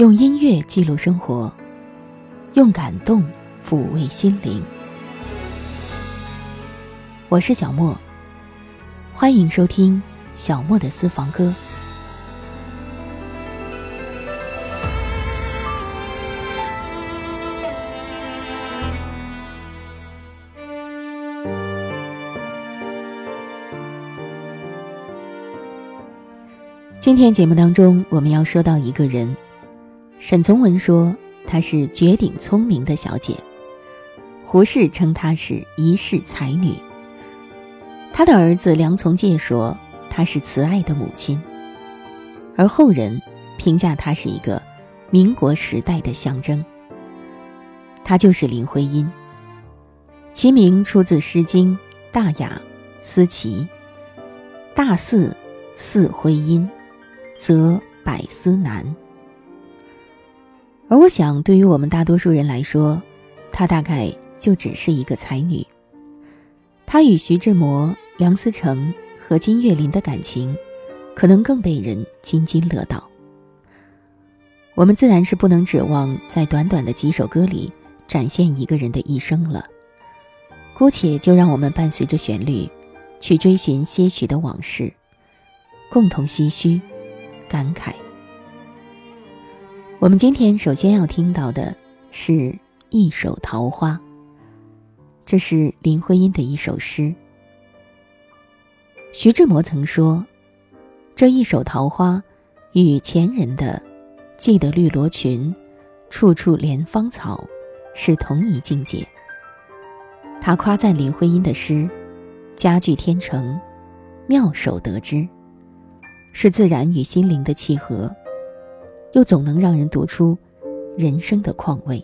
用音乐记录生活，用感动抚慰心灵。我是小莫，欢迎收听小莫的私房歌。今天节目当中，我们要说到一个人。沈从文说她是绝顶聪明的小姐，胡适称她是一世才女。他的儿子梁从诫说她是慈爱的母亲，而后人评价她是一个民国时代的象征。她就是林徽因。其名出自《诗经·大雅·思齐》：“大似似徽因，则百思难。”而我想，对于我们大多数人来说，她大概就只是一个才女。她与徐志摩、梁思成和金岳霖的感情，可能更被人津津乐道。我们自然是不能指望在短短的几首歌里展现一个人的一生了。姑且就让我们伴随着旋律，去追寻些许的往事，共同唏嘘、感慨。我们今天首先要听到的是一首《桃花》，这是林徽因的一首诗。徐志摩曾说，这一首桃花与前人的“记得绿罗裙，处处怜芳草”是同一境界。他夸赞林徽因的诗佳句天成，妙手得之，是自然与心灵的契合。又总能让人读出人生的况味。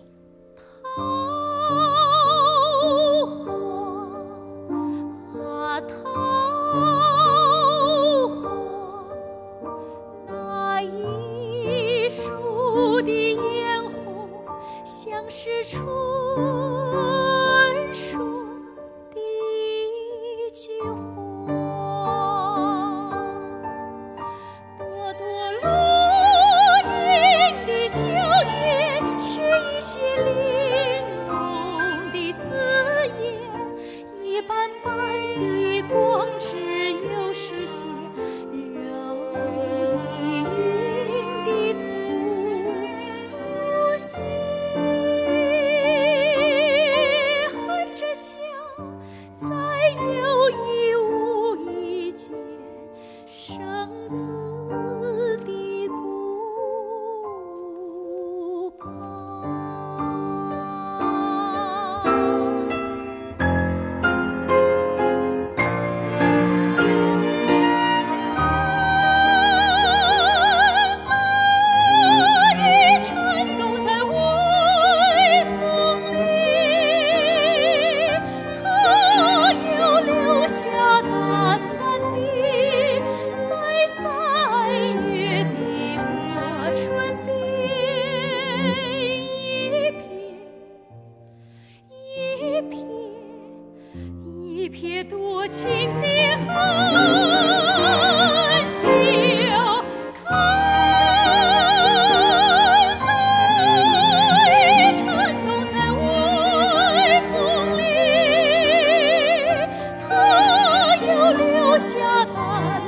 下蛋。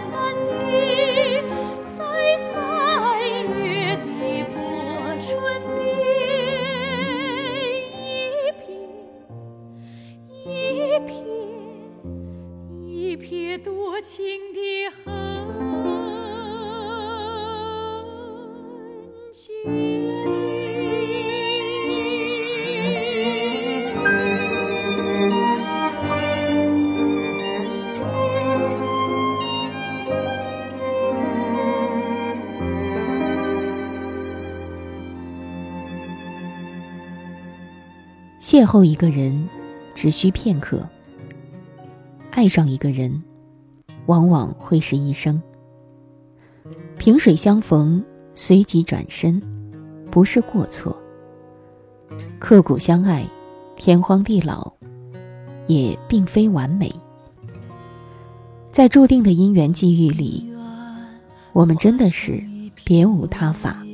邂逅一个人，只需片刻；爱上一个人，往往会是一生。萍水相逢，随即转身，不是过错；刻骨相爱，天荒地老，也并非完美。在注定的姻缘际遇里，我们真的是别无他法。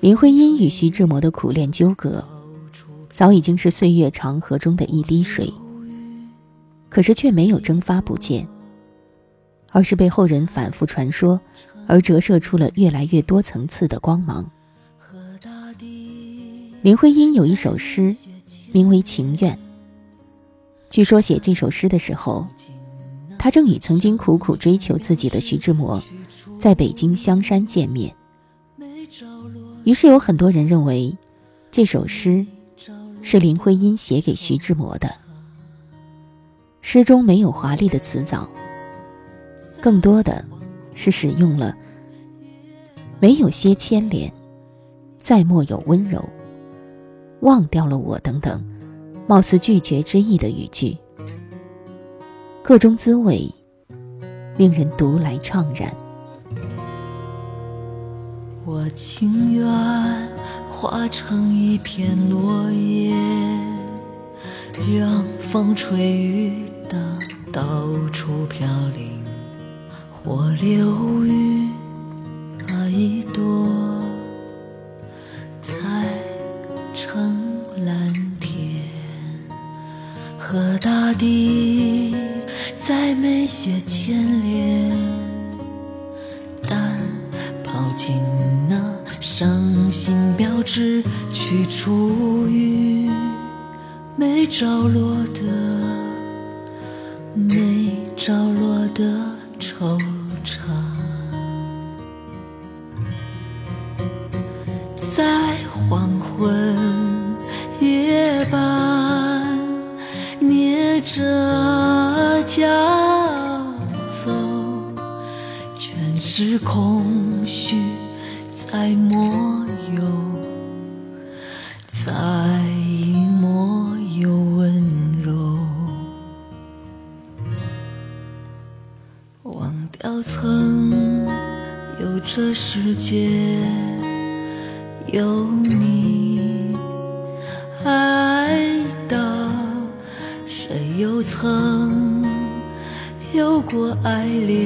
林徽因与徐志摩的苦恋纠葛，早已经是岁月长河中的一滴水，可是却没有蒸发不见，而是被后人反复传说，而折射出了越来越多层次的光芒。林徽因有一首诗，名为《情愿》。据说写这首诗的时候，她正与曾经苦苦追求自己的徐志摩，在北京香山见面。于是有很多人认为，这首诗是林徽因写给徐志摩的。诗中没有华丽的辞藻，更多的是使用了“没有些牵连，再莫有温柔”。忘掉了我等等，貌似拒绝之意的语句，各中滋味令人读来怅然。我情愿化成一片落叶，让风吹雨打，到处飘零，或流于那一朵。彩成蓝天和大地再没些牵连，尽那伤心标志，去除于没着落的、没着落的惆怅，在黄昏夜半捏。着脚走，全是空爱恋，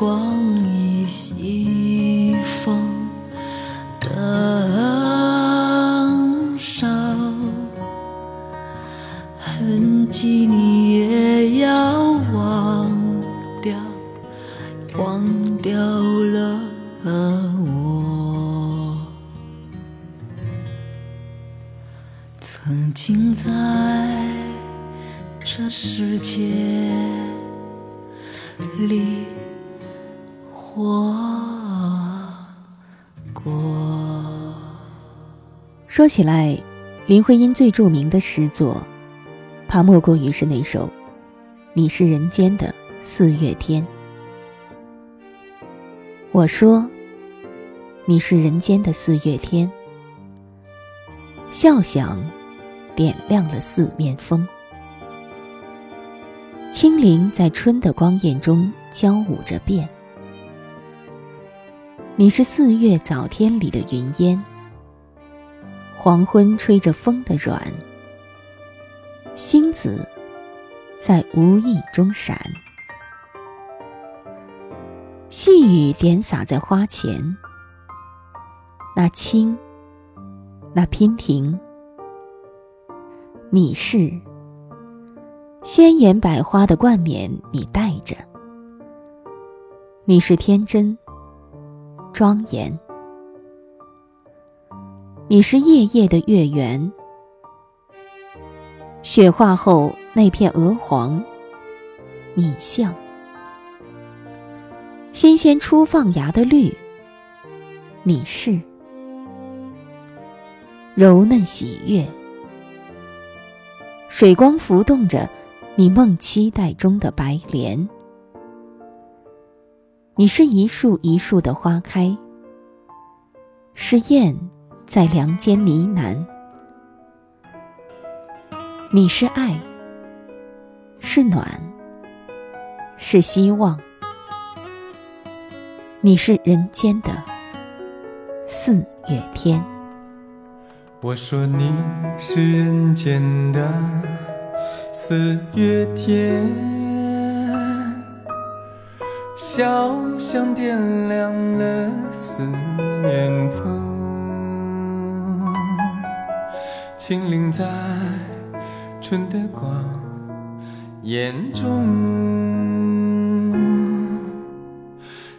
光，说起来，林徽因最著名的诗作，怕莫过于是那首《你是人间的四月天》。我说，你是人间的四月天，笑响点亮了四面风。青灵在春的光艳中交舞着变，你是四月早天里的云烟，黄昏吹着风的软，星子在无意中闪，细雨点洒在花前，那青，那娉婷，你是。鲜艳百花的冠冕，你戴着；你是天真、庄严；你是夜夜的月圆。雪化后那片鹅黄，你像；新鲜初放芽的绿，你是；柔嫩喜悦，水光浮动着。你梦期待中的白莲，你是一树一树的花开，是燕在梁间呢喃。你是爱，是暖，是希望。你是人间的四月天。我说你是人间的四月天，小香点亮了思念风，轻灵在。春的光眼中，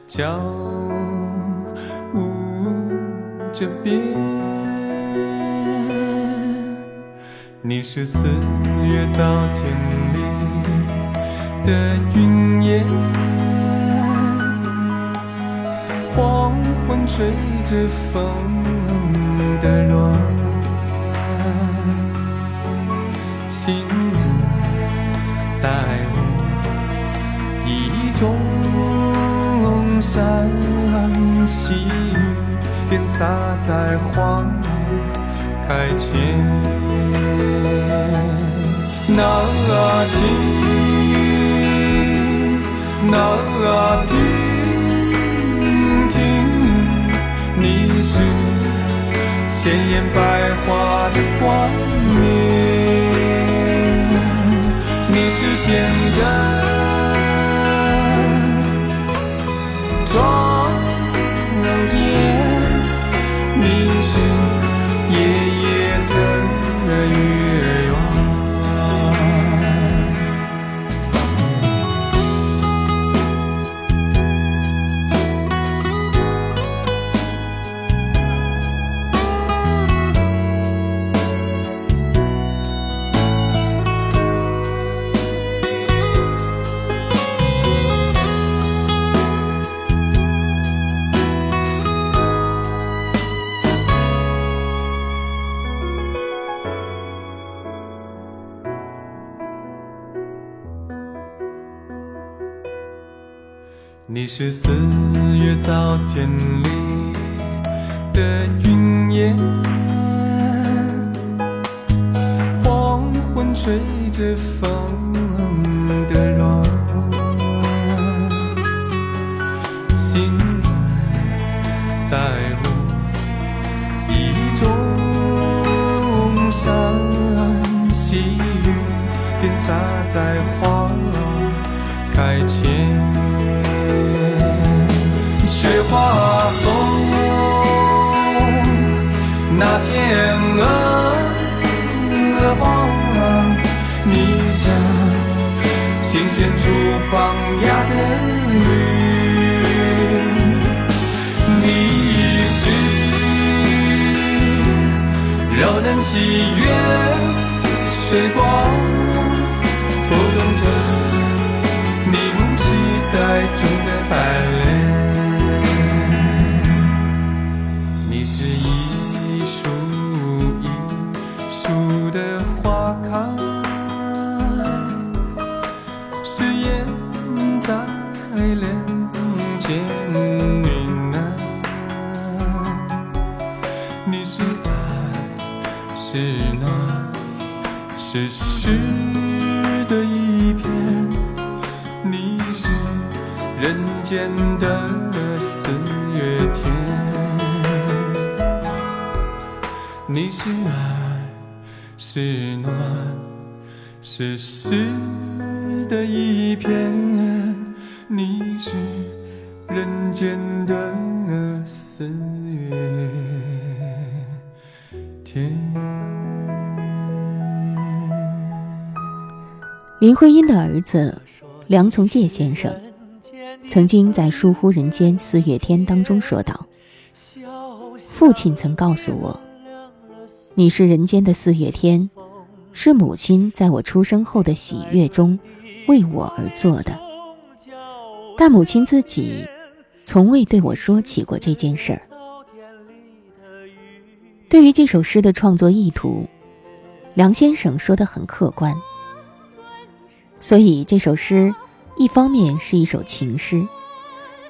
脚舞着边。你是四月早天里的云烟，黄昏吹着风的软。山细雨便洒在花开前。那情，那听听，你是鲜艳百花的冠冕。你是天真。你天你像新鲜出放芽的绿，你是柔嫩喜悦水光，是爱，是暖，是诗的一篇，你是人间的四月天。林徽因的儿子梁从诫先生曾经在《疏忽人间四月天》当中说道：“父亲曾告诉我，你是人间的四月天，是母亲在我出生后的喜悦中为我而做的。但母亲自己从未对我说起过这件事儿。”对于这首诗的创作意图，梁先生说的很客观。所以这首诗，一方面是一首情诗，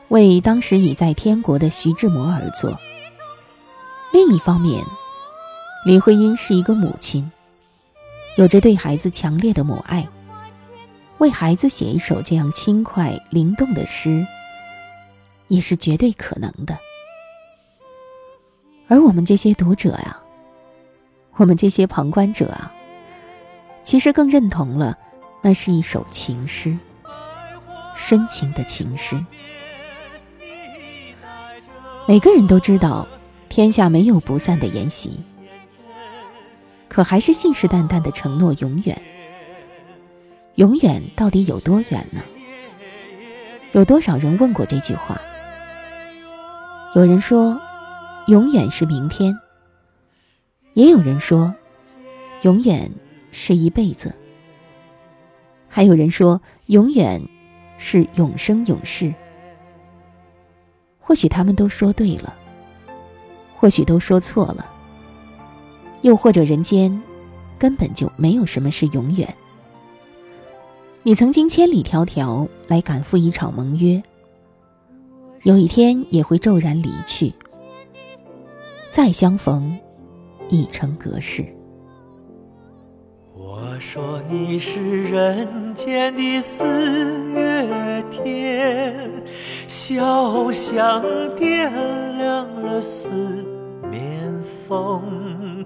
为当时已在天国的徐志摩而作。另一方面，林徽因是一个母亲，有着对孩子强烈的母爱，为孩子写一首这样轻快灵动的诗，也是绝对可能的。而我们这些读者呀，我们这些旁观者啊，其实更认同了，那是一首情诗，深情的情诗。每个人都知道，天下没有不散的筵席，可还是信誓旦旦的承诺永远。永远到底有多远呢？有多少人问过这句话？有人说，永远是明天；也有人说，永远是一辈子；还有人说，永远是永生永世。或许他们都说对了，或许都说错了，又或者人间根本就没有什么是永远。你曾经千里迢迢来赶赴一场盟约，有一天也会骤然离去，再相逢已成隔世。我说你是人间的四月天，小巷点亮了四面风，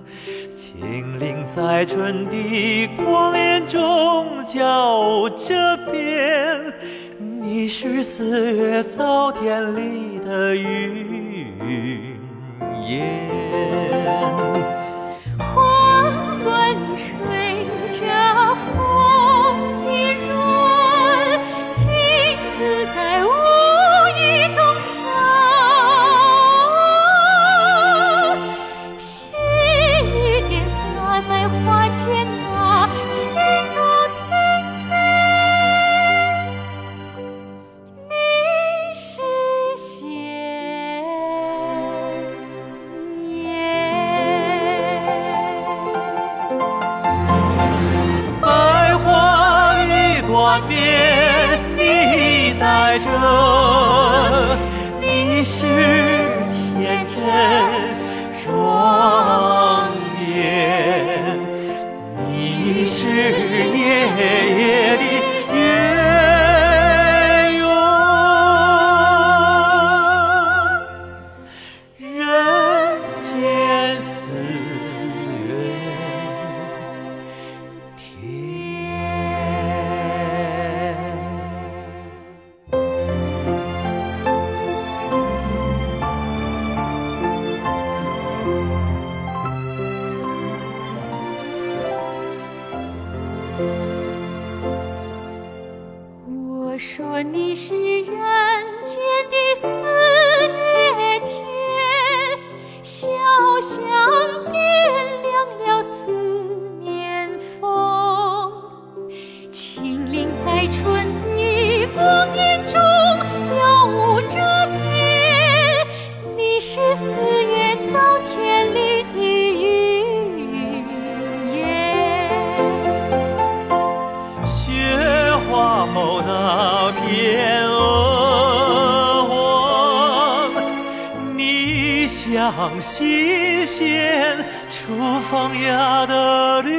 轻灵在春的光艳中叫着边。你是四月早天里的云烟。黄昏吹着风的春的光阴中，悄无遮面。你是四月早天里的云烟，雪花后那片鹅黄，你像新鲜初放芽的绿。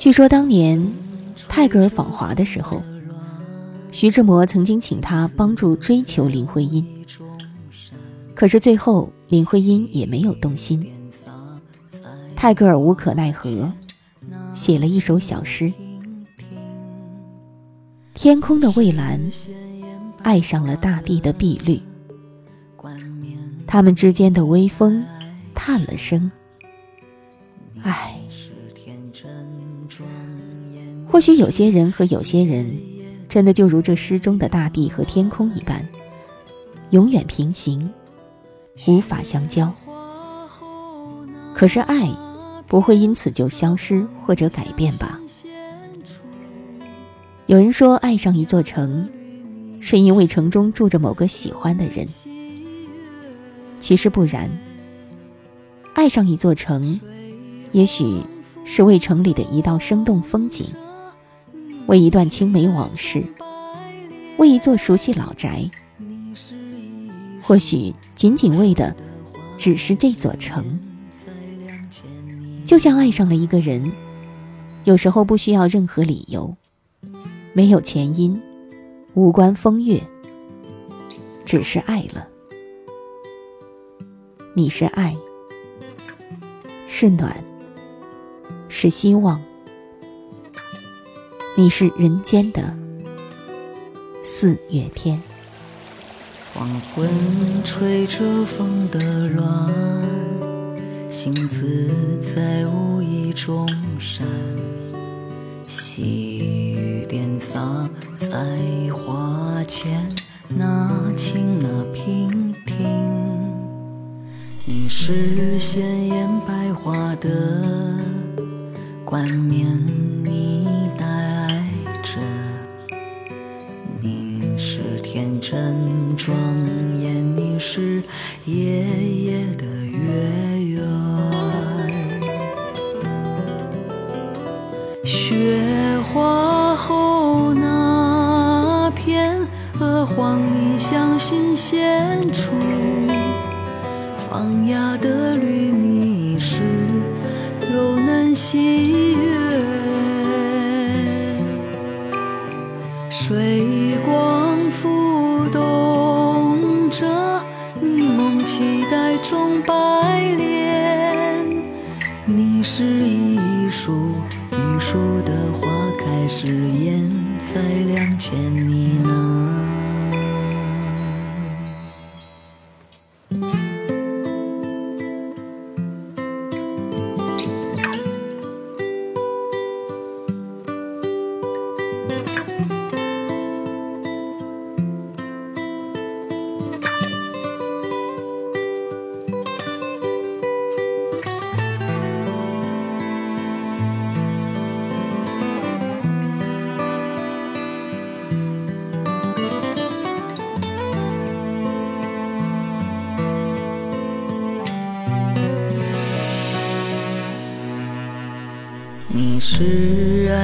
据说当年泰戈尔访华的时候，徐志摩曾经请他帮助追求林徽因，可是最后林徽因也没有动心。泰戈尔无可奈何，写了一首小诗：天空的蔚蓝，爱上了大地的碧绿。他们之间的微风，叹了声，唉。或许有些人和有些人，真的就如这诗中的大地和天空一般，永远平行，无法相交。可是爱，不会因此就消失或者改变吧？有人说，爱上一座城，是因为城中住着某个喜欢的人。其实不然，爱上一座城，也许是为城里的一道生动风景。为一段青梅往事，为一座熟悉老宅，或许仅仅为的只是这座城。就像爱上了一个人，有时候不需要任何理由，没有前因，无关风月，只是爱了。你是爱，是暖，是希望。你是人间的四月天，黄昏吹着风的乱，星子在无意中闪，细雨点洒在花前，那轻那平平。你是鲜艳百花的冠冕。庄夜夜的月圆。雪花后那片鹅黄，你像新鲜出；放芽的绿，你是柔嫩喜悦。水是一树一树的花开，誓言在两千里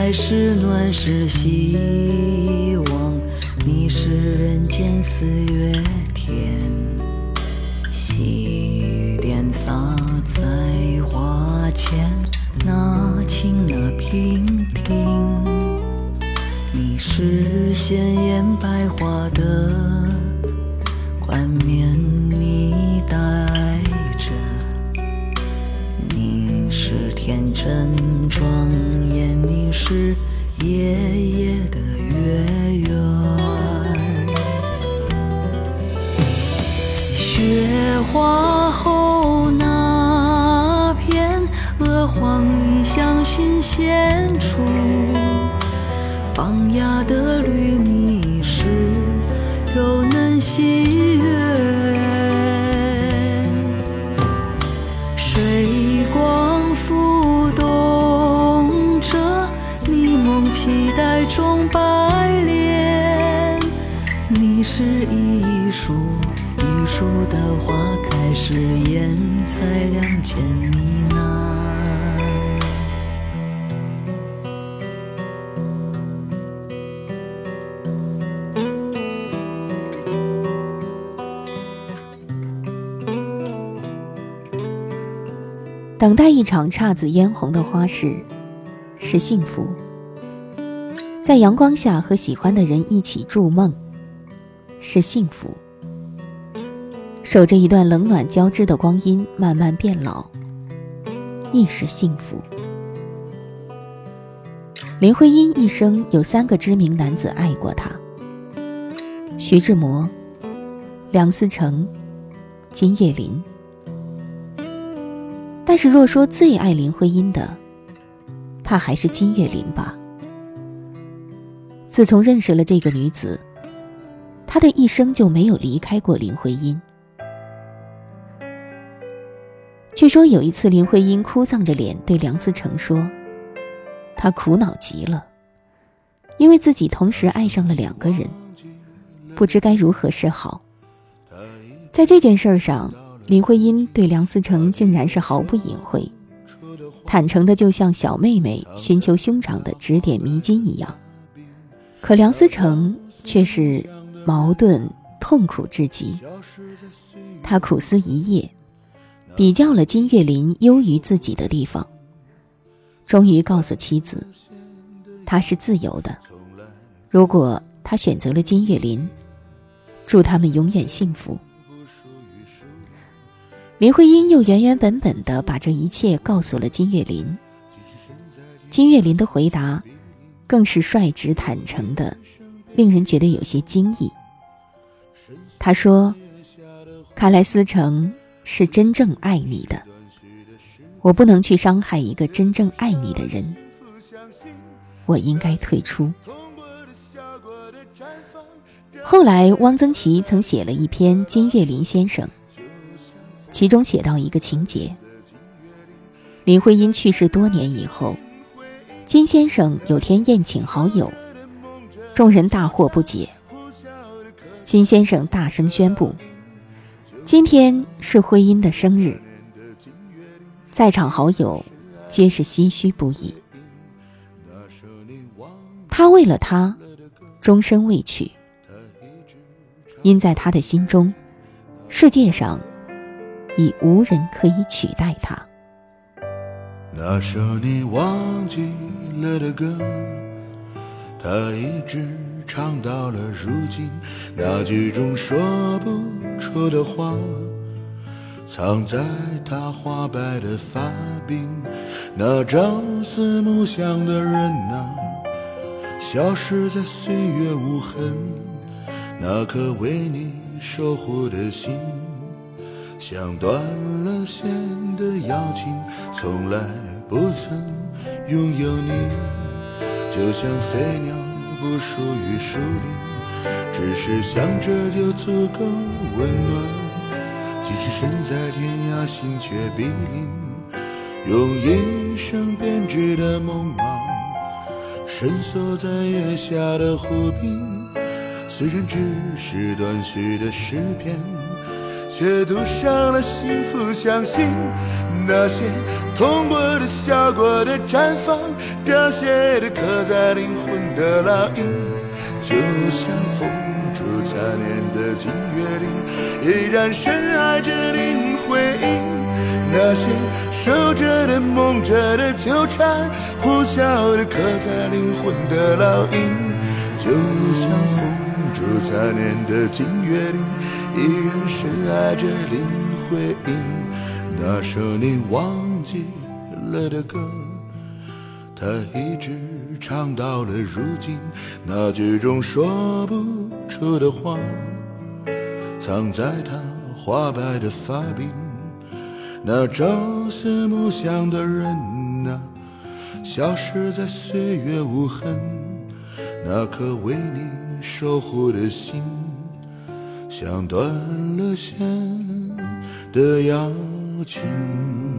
爱是暖是希望，你是人间四月天，细雨点洒在花前，那轻那平平。你是鲜艳百花的冠冕，剪出，放芽的绿，你是柔嫩喜悦，水光浮动着，你梦期待中白莲，你是一树一树的花开，誓言在两千。等待一场姹紫嫣红的花事，是幸福。在阳光下和喜欢的人一起筑梦，是幸福；守着一段冷暖交织的光阴，慢慢变老，亦是幸福。林徽因一生有三个知名男子爱过她：徐志摩、梁思成、金岳霖。但是，若说最爱林徽因的，怕还是金岳霖吧。自从认识了这个女子，他的一生就没有离开过林徽因。据说有一次，林徽因哭丧着脸对梁思成说：“她苦恼极了，因为自己同时爱上了两个人，不知该如何是好。”在这件事上，林徽因对梁思成竟然是毫不隐晦，坦诚的就像小妹妹寻求兄长的指点迷津一样。可梁思成却是矛盾痛苦至极，他苦思一夜，比较了金岳霖优于自己的地方，终于告诉妻子，他是自由的。如果他选择了金岳霖，祝他们永远幸福。林徽因又原原本本的把这一切告诉了金岳霖，金岳霖的回答。更是率直坦诚的，令人觉得有些惊异。他说：“看来思成是真正爱你的，我不能去伤害一个真正爱你的人，我应该退出。”后来，汪曾祺曾写了一篇《金岳霖先生》，其中写到一个情节：林徽因去世多年以后。金先生有天宴请好友，众人大惑不解。金先生大声宣布：“今天是徽因的生日。”在场好友皆是唏嘘不已。他为了她，终身未娶，因在他的心中，世界上已无人可以取代他。那首你忘记了的歌，他一直唱到了如今。那句中说不出的话，藏在他花白的发鬓。那朝思暮想的人啊，消失在岁月无痕。那颗为你守护的心。像断了线的邀请，从来不曾拥有你，就像飞鸟不属于树林，只是想着就足够温暖。即使身在天涯，心却比邻，用一生编织的梦啊，深锁在月下的湖滨，虽然只是断续的诗篇。却赌上了幸福，相信那些痛过的、笑过的、绽放、凋谢的、刻在灵魂的烙印，就像风烛残年的金月令，依然深爱着林徽因。那些守着的、梦着的、纠缠、呼啸的、刻在灵魂的烙印，就像风烛残年的金月令。依然深爱着林徽因，那首你忘记了的歌，他一直唱到了如今。那句中说不出的话，藏在他花白的发鬓。那朝思暮想的人啊，消失在岁月无痕。那颗为你守护的心。像断了线的邀请。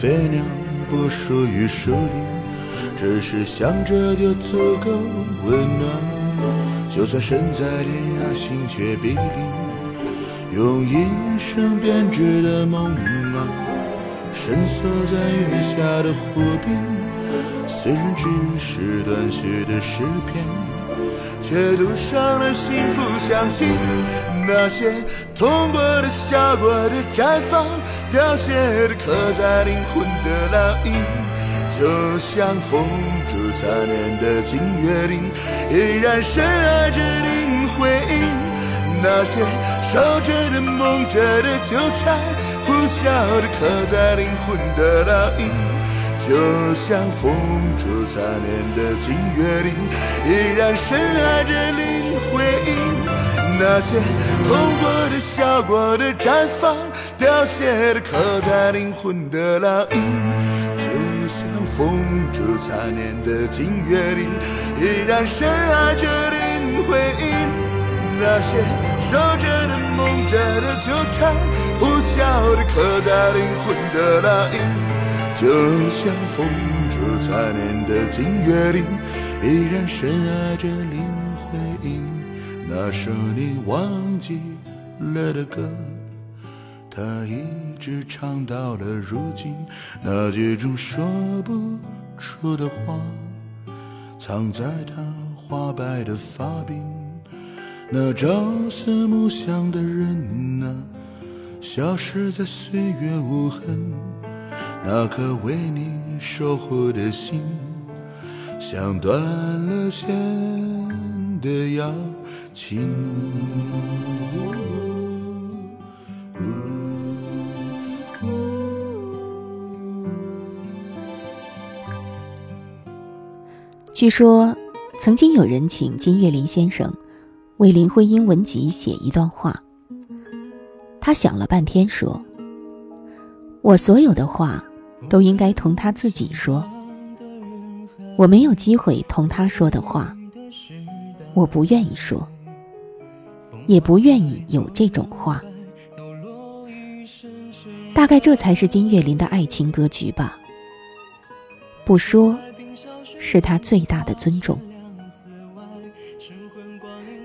飞鸟不属于树林，只是想着就足够温暖。就算身在天涯，心却比邻，用一生编织的梦啊，深锁在月下的湖边。虽然只是短续的诗篇，却赌上了幸福。相信那些痛过的、笑过的、绽放、凋谢的、刻在灵魂的烙印。就像风烛残年的金月令，依然深爱着林徽因。那些守着的、梦着的、纠缠呼啸的、刻在灵魂的烙印。就像风烛残年的金月令，依然深爱着林徽因。那些痛过的、笑过的、绽放、凋谢的、刻在灵魂的烙印。就像风烛残年的金岳霖，依然深爱着林徽因。那些守着的、梦着的、纠缠呼啸的、刻在灵魂的烙印，就像风烛残年的金岳霖，依然深爱着林徽因。那首你忘记了的歌。他一直唱到了如今，那几种说不出的话，藏在他花白的发鬓。那朝思暮想的人啊，消失在岁月无痕。那颗为你守护的心，像断了线的邀请。据说，曾经有人请金岳霖先生为林徽因文集写一段话。他想了半天，说：“我所有的话都应该同他自己说。我没有机会同他说的话，我不愿意说，也不愿意有这种话。大概这才是金岳霖的爱情格局吧。不说。”是他最大的尊重。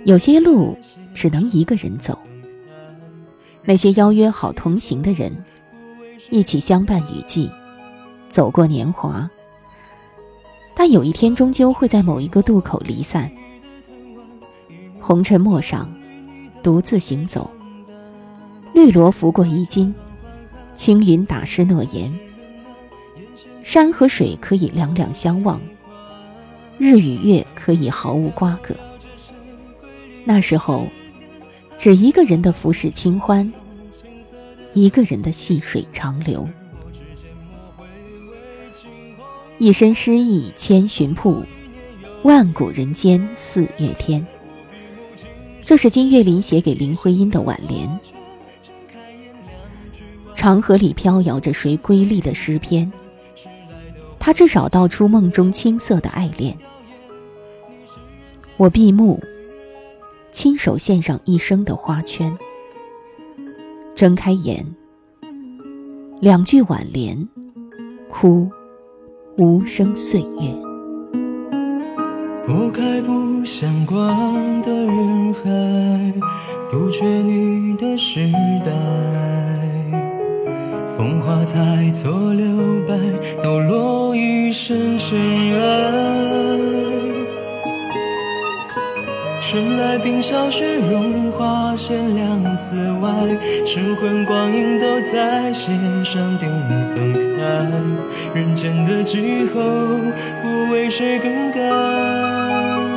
有些路只能一个人走，那些邀约好同行的人，一起相伴雨季，走过年华，但有一天终究会在某一个渡口离散。红尘陌上，独自行走，绿萝拂过衣襟，青云打湿诺言。山和水可以两两相望。日与月可以毫无瓜葛。那时候，只一个人的浮世清欢，一个人的细水长流。一身诗意千寻瀑，万古人间四月天。这是金岳霖写给林徽因的挽联。长河里飘摇着谁瑰丽的诗篇？他至少道出梦中青涩的爱恋。我闭目，亲手献上一生的花圈。睁开眼，两句挽联，哭无声岁月。拨开不相关的人海，杜绝你的时代。风华在错留白，抖落一身尘埃。春来冰消雪融，花谢两寺外，晨昏光影都在线上定分开。人间的气候，不为谁更改。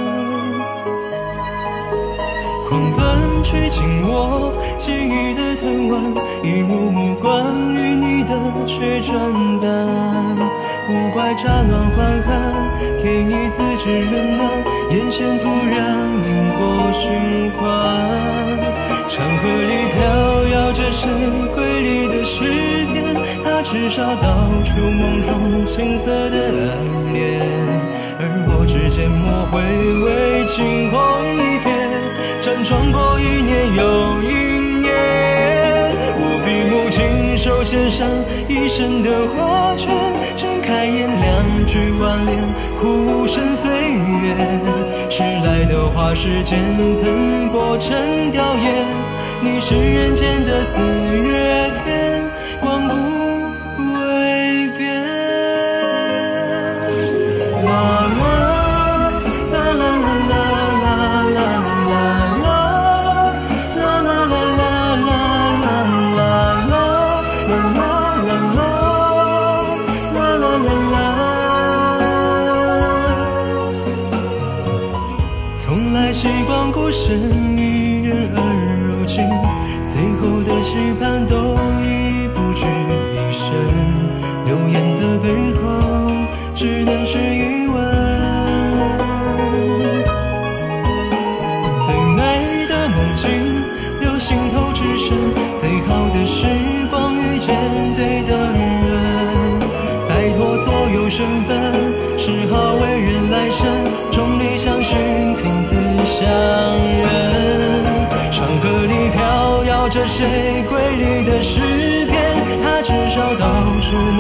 奔去紧握记忆的藤蔓，一幕幕关于你的却转淡。无怪乍暖还寒，天意自知冷暖，眼线突然因果循环。长河里飘摇着谁瑰丽的诗篇？它至少道出梦中青涩的爱恋，而我只缄默回味惊鸿一瞥。辗转过一年又一年，我闭目亲手献上一生的花圈，睁开眼，两句挽联，枯身岁月。迟来的花时间，喷薄成凋叶。你是人间的四月天，从来习惯孤身一人而如今最后的期盼都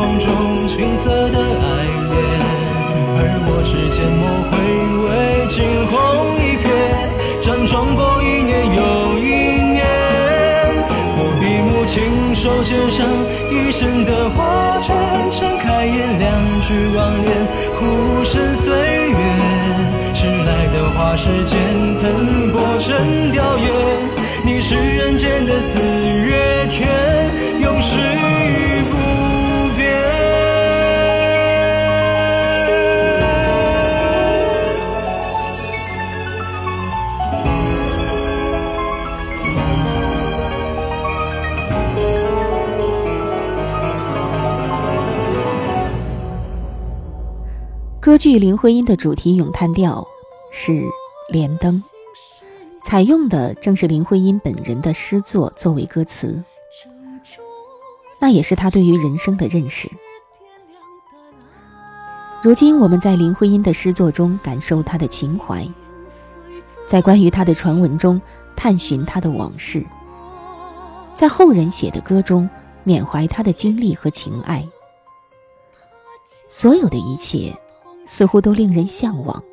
梦中青涩的爱恋。而我只缄默回味，惊鸿一瞥，辗转过一年又一年。我闭目亲手写上一生的画卷，睁开眼，两句忘念，枯身岁月。迟来的花时间，喷薄成凋叶。你是人间的四歌剧《林徽因》的主题咏叹调是《莲灯》。采用的正是林徽因本人的诗作作为歌词，那也是她对于人生的认识。如今我们在林徽因的诗作中感受她的情怀，在关于她的传闻中探寻她的往事，在后人写的歌中缅怀她的经历和情爱，所有的一切似乎都令人向往，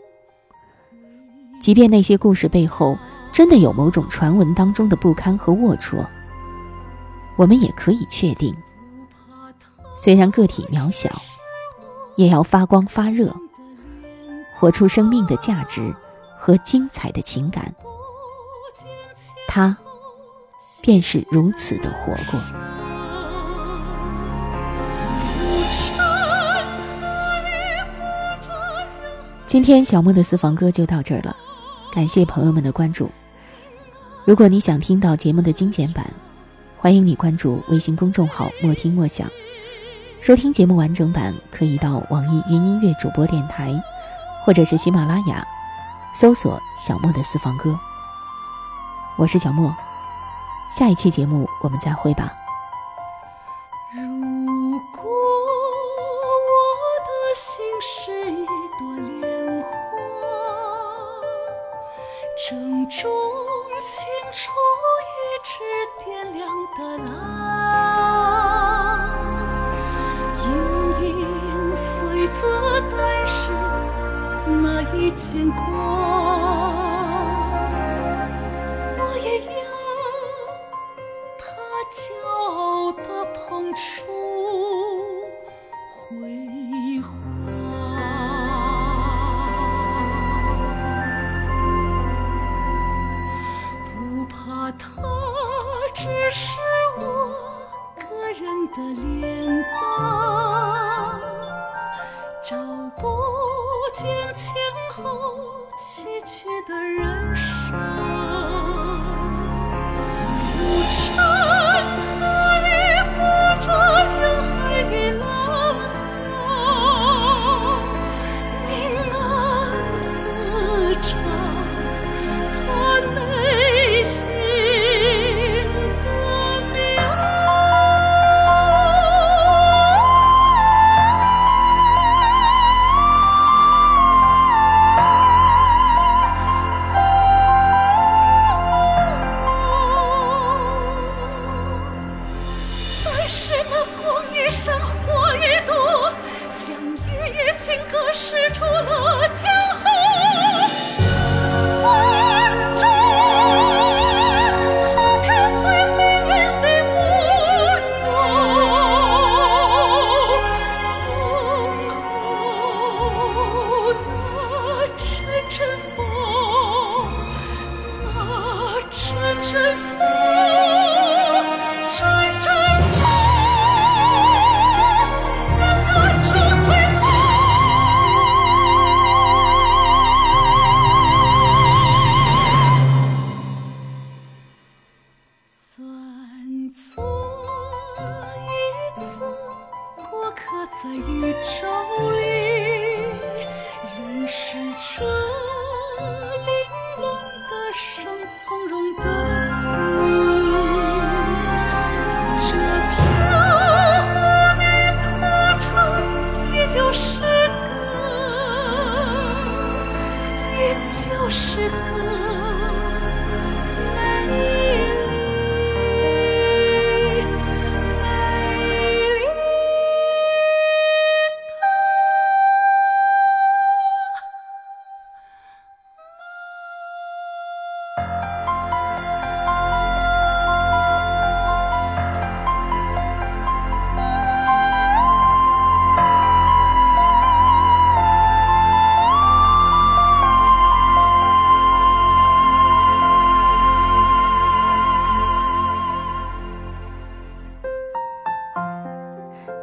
即便那些故事背后。真的有某种传闻当中的不堪和龌龊，我们也可以确定，虽然个体渺小，也要发光发热，活出生命的价值和精彩的情感。他便是如此的活过。今天小莫的私房歌就到这儿了，感谢朋友们的关注。如果你想听到节目的精简版，欢迎你关注微信公众号“莫听莫想”。收听节目完整版，可以到网易云音乐主播电台，或者是喜马拉雅，搜索“小莫的私房歌”。我是小莫，下一期节目我们再会吧。